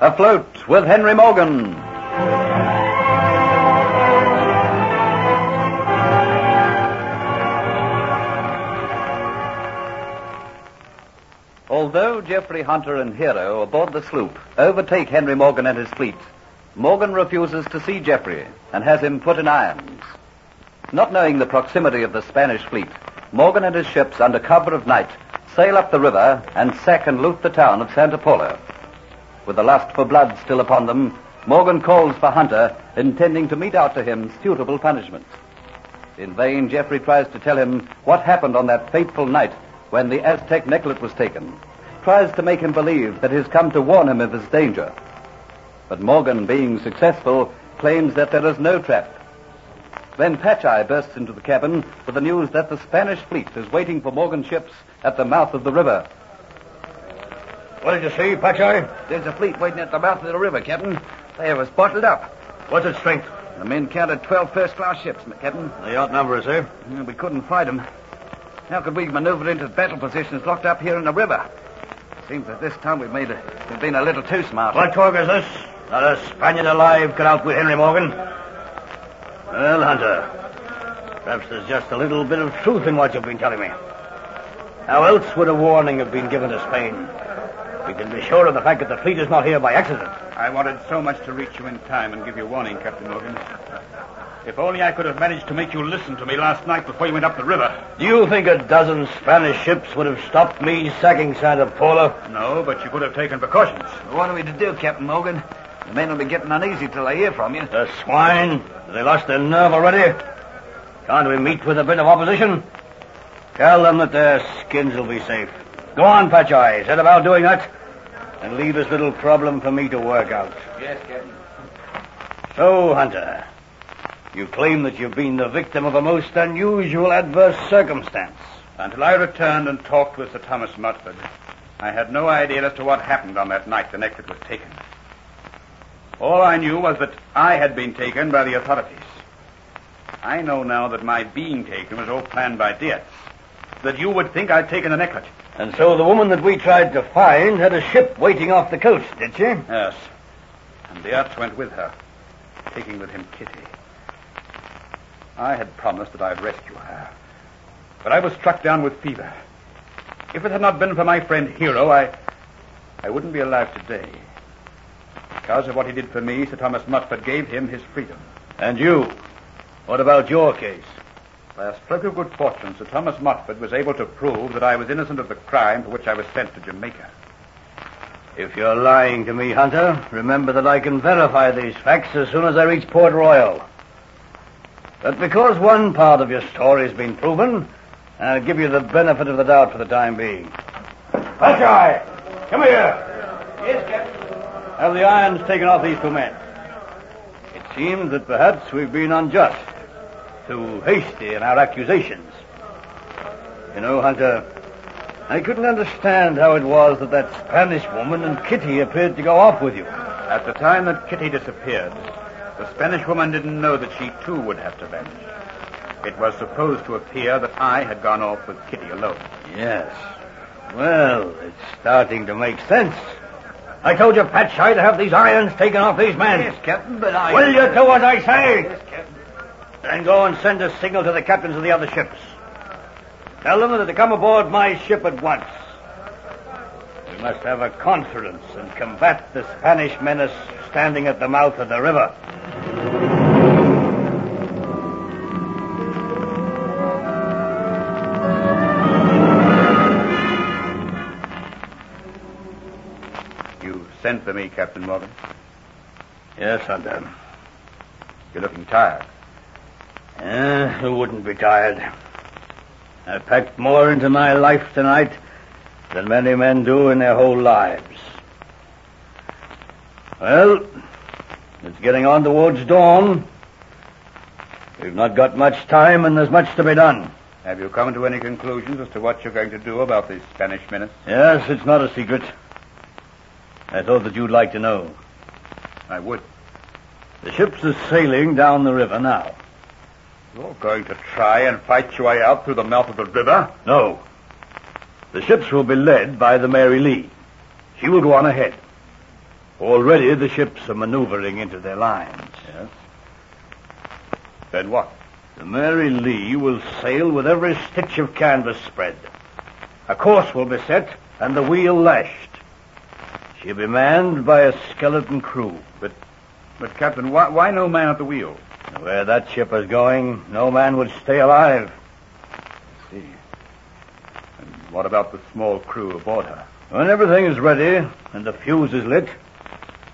Afloat with Henry Morgan. Although Jeffrey Hunter and Hero aboard the sloop overtake Henry Morgan and his fleet, Morgan refuses to see Jeffrey and has him put in irons. Not knowing the proximity of the Spanish fleet, Morgan and his ships, under cover of night, sail up the river and sack and loot the town of Santa Paula. With the lust for blood still upon them, Morgan calls for Hunter, intending to mete out to him suitable punishment. In vain, Jeffrey tries to tell him what happened on that fateful night when the Aztec necklet was taken, tries to make him believe that he has come to warn him of his danger. But Morgan, being successful, claims that there is no trap. Then Patcheye bursts into the cabin with the news that the Spanish fleet is waiting for Morgan's ships at the mouth of the river. What did you see, Patcheye? There's a fleet waiting at the mouth of the river, Captain. They have us bottled up. What's its strength? The men counted 12 first-class ships, Captain. They outnumber us, eh? We couldn't fight them. How could we maneuver into battle positions locked up here in the river? Seems that this time we've made a, we've been a little too smart. What talk is this? Not a Spaniard alive could outwit Henry Morgan. Well, Hunter, perhaps there's just a little bit of truth in what you've been telling me. How else would a warning have been given to Spain? We can be sure of the fact that the fleet is not here by accident. I wanted so much to reach you in time and give you warning, Captain Morgan. If only I could have managed to make you listen to me last night before you went up the river. Do you think a dozen Spanish ships would have stopped me sacking Santa Paula? No, but you could have taken precautions. What are we to do, Captain Morgan? The men will be getting uneasy till they hear from you. The swine! They lost their nerve already? Can't we meet with a bit of opposition? Tell them that their skins will be safe. Go on, Patcheye. Set about doing that. And leave this little problem for me to work out. Yes, Captain. So, Hunter, you claim that you've been the victim of a most unusual adverse circumstance. Until I returned and talked with Sir Thomas Mudford, I had no idea as to what happened on that night the necklet was taken. All I knew was that I had been taken by the authorities. I know now that my being taken was all planned by Dietz. That you would think I'd taken the necklet. And so the woman that we tried to find had a ship waiting off the coast, did she? Yes. And Dietz went with her, taking with him Kitty. I had promised that I'd rescue her. But I was struck down with fever. If it had not been for my friend Hero, I I wouldn't be alive today. Because of what he did for me, Sir Thomas Mutford gave him his freedom. And you? What about your case? By a stroke of good fortune, Sir Thomas Motford was able to prove that I was innocent of the crime for which I was sent to Jamaica. If you're lying to me, Hunter, remember that I can verify these facts as soon as I reach Port Royal. But because one part of your story's been proven, I'll give you the benefit of the doubt for the time being. Patcheye! Come here! Yes, Captain. Have the irons taken off these two men. It seems that perhaps we've been unjust, too hasty in our accusations. You know, Hunter, I couldn't understand how it was that that Spanish woman and Kitty appeared to go off with you. At the time that Kitty disappeared, the Spanish woman didn't know that she too would have to vanish. It was supposed to appear that I had gone off with Kitty alone. Yes. Well, it's starting to make sense. I told you, Patcheye, to have these irons taken off these men. Yes, Captain, but I... Will you do what I say? Yes, Captain. Then go and send a signal to the captains of the other ships. Tell them that to come aboard my ship at once. We must have a conference and combat the Spanish menace standing at the mouth of the river. Sent for me, Captain Morgan. Yes, Hunter. You're looking tired. Uh, who wouldn't be tired? I've packed more into my life tonight than many men do in their whole lives. Well, it's getting on towards dawn. We've not got much time, and there's much to be done. Have you come to any conclusions as to what you're going to do about these Spanish menace? Yes, it's not a secret. I thought that you'd like to know. I would. The ships are sailing down the river now. You're going to try and fight your way out through the mouth of the river? No. The ships will be led by the Mary Lee. She will go on ahead. Already the ships are maneuvering into their lines. Yes. Then what? The Mary Lee will sail with every stitch of canvas spread. A course will be set and the wheel lashed. She'll be manned by a skeleton crew. But, but Captain, why, why no man at the wheel? Where that ship is going, no man would stay alive. I see. And what about the small crew aboard her? When everything is ready and the fuse is lit,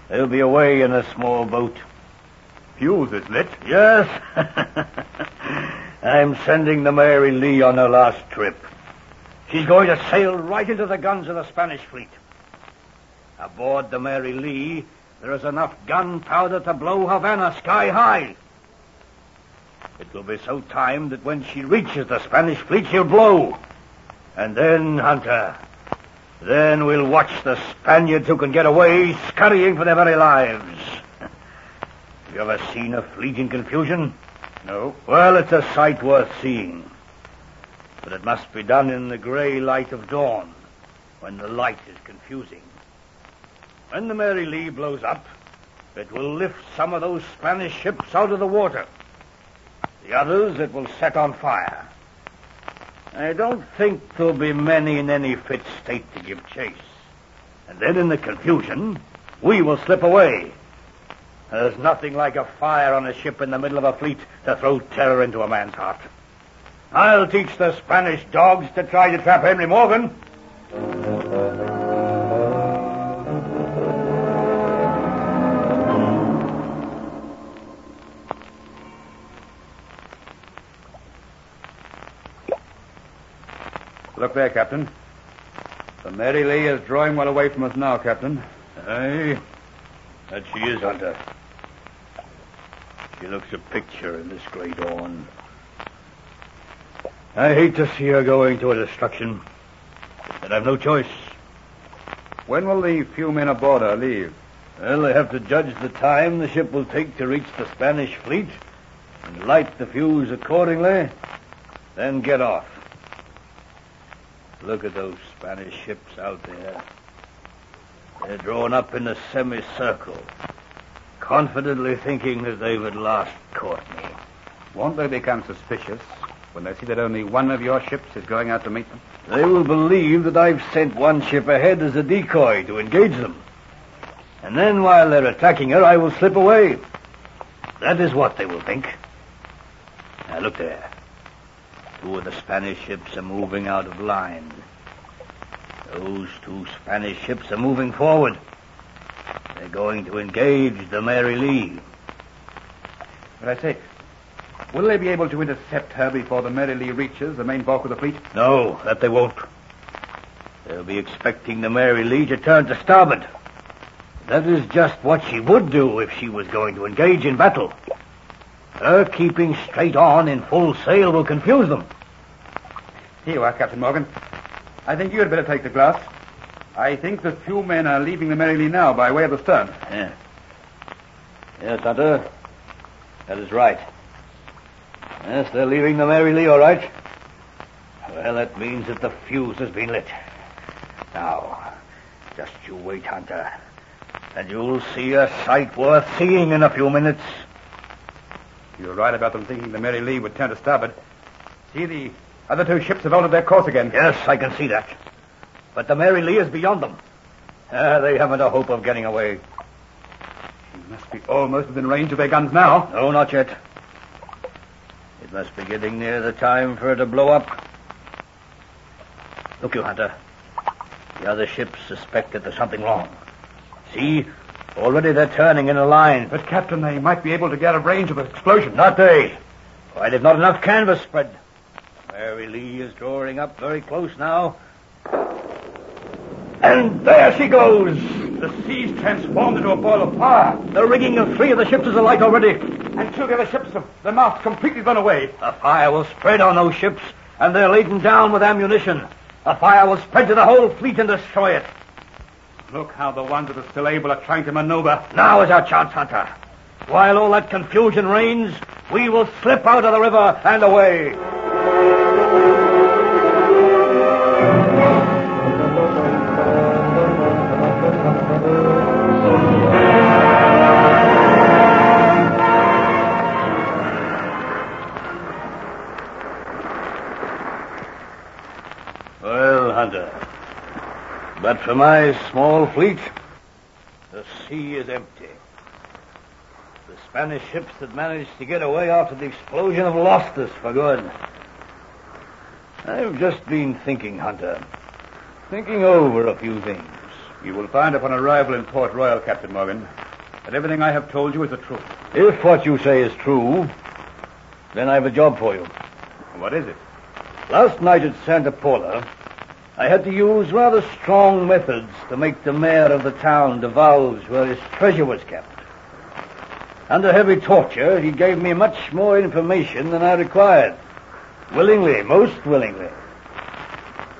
they'll be away in a small boat. Fuse is lit. Yes. I'm sending the Mary Lee on her last trip. She's going to sail right into the guns of the Spanish fleet. Aboard the Mary Lee, there is enough gunpowder to blow Havana sky high. It will be so timed that when she reaches the Spanish fleet, she'll blow. And then, Hunter, then we'll watch the Spaniards who can get away scurrying for their very lives. Have you ever seen a fleet in confusion? No. Well, it's a sight worth seeing. But it must be done in the gray light of dawn, when the light is confusing. When the Mary Lee blows up, it will lift some of those Spanish ships out of the water. The others it will set on fire. I don't think there'll be many in any fit state to give chase. And then in the confusion, we will slip away. There's nothing like a fire on a ship in the middle of a fleet to throw terror into a man's heart. I'll teach the Spanish dogs to try to trap Henry Morgan. Look there, Captain. The Mary Lee is drawing well away from us now, Captain. Aye, that she is, Hunter. She looks a picture in this gray dawn. I hate to see her going to a destruction, but I've no choice. When will the few men aboard her leave? Well, they have to judge the time the ship will take to reach the Spanish fleet and light the fuse accordingly, then get off. Look at those Spanish ships out there. They're drawn up in a semicircle, confidently thinking that they've at last caught me. Won't they become suspicious when they see that only one of your ships is going out to meet them? They will believe that I've sent one ship ahead as a decoy to engage them. And then while they're attacking her, I will slip away. That is what they will think. Now look there. Two of the Spanish ships are moving out of line. Those two Spanish ships are moving forward. They're going to engage the Mary Lee. But I say, will they be able to intercept her before the Mary Lee reaches the main bulk of the fleet? No, that they won't. They'll be expecting the Mary Lee to turn to starboard. That is just what she would do if she was going to engage in battle. Her keeping straight on in full sail will confuse them. Here you are, Captain Morgan. I think you had better take the glass. I think the few men are leaving the Mary Lee now by way of the stern. Yeah. Yes, Hunter. That is right. Yes, they're leaving the Mary Lee, all right. Well, that means that the fuse has been lit. Now, just you wait, Hunter. And you'll see a sight worth seeing in a few minutes. You're right about them thinking the Mary Lee would turn to starboard. See, the other two ships have altered their course again. Yes, I can see that. But the Mary Lee is beyond them. Ah, they haven't a hope of getting away. She must be almost within range of their guns now. No, not yet. It must be getting near the time for her to blow up. Look, you, Hunter. The other ships suspect that there's something wrong. See? Already they're turning in a line. But, Captain, they might be able to get a range of the explosion. Not they. Why, they've not enough canvas spread. Mary Lee is drawing up very close now. And there she goes. The sea's transformed into a ball of fire. The rigging of three of the ships is alight already. And two of the other ships have their masts completely blown away. A fire will spread on those ships, and they're laden down with ammunition. A fire will spread to the whole fleet and destroy it. Look how the ones that are still able are trying to maneuver. Now is our chance, Hunter. While all that confusion reigns, we will slip out of the river and away. But for my small fleet, the sea is empty. The Spanish ships that managed to get away after the explosion have lost us for good. I've just been thinking, Hunter. Thinking over a few things. You will find upon arrival in Port Royal, Captain Morgan, that everything I have told you is the truth. If what you say is true, then I've a job for you. What is it? Last night at Santa Paula, I had to use rather strong methods to make the mayor of the town divulge where his treasure was kept. Under heavy torture, he gave me much more information than I required. Willingly, most willingly.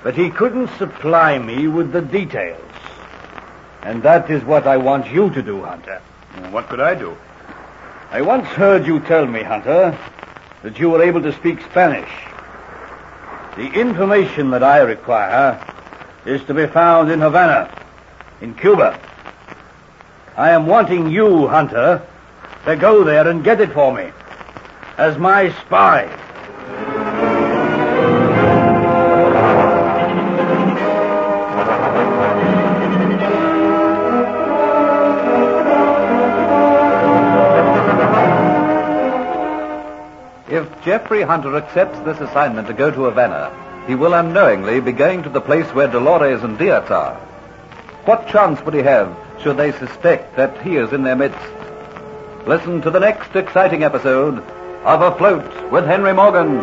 But he couldn't supply me with the details. And that is what I want you to do, Hunter. What could I do? I once heard you tell me, Hunter, that you were able to speak Spanish. The information that I require is to be found in Havana, in Cuba. I am wanting you, Hunter, to go there and get it for me as my spy. Jeffrey Hunter accepts this assignment to go to Havana, he will unknowingly be going to the place where Dolores and Diaz are. What chance would he have should they suspect that he is in their midst? Listen to the next exciting episode of Afloat with Henry Morgan.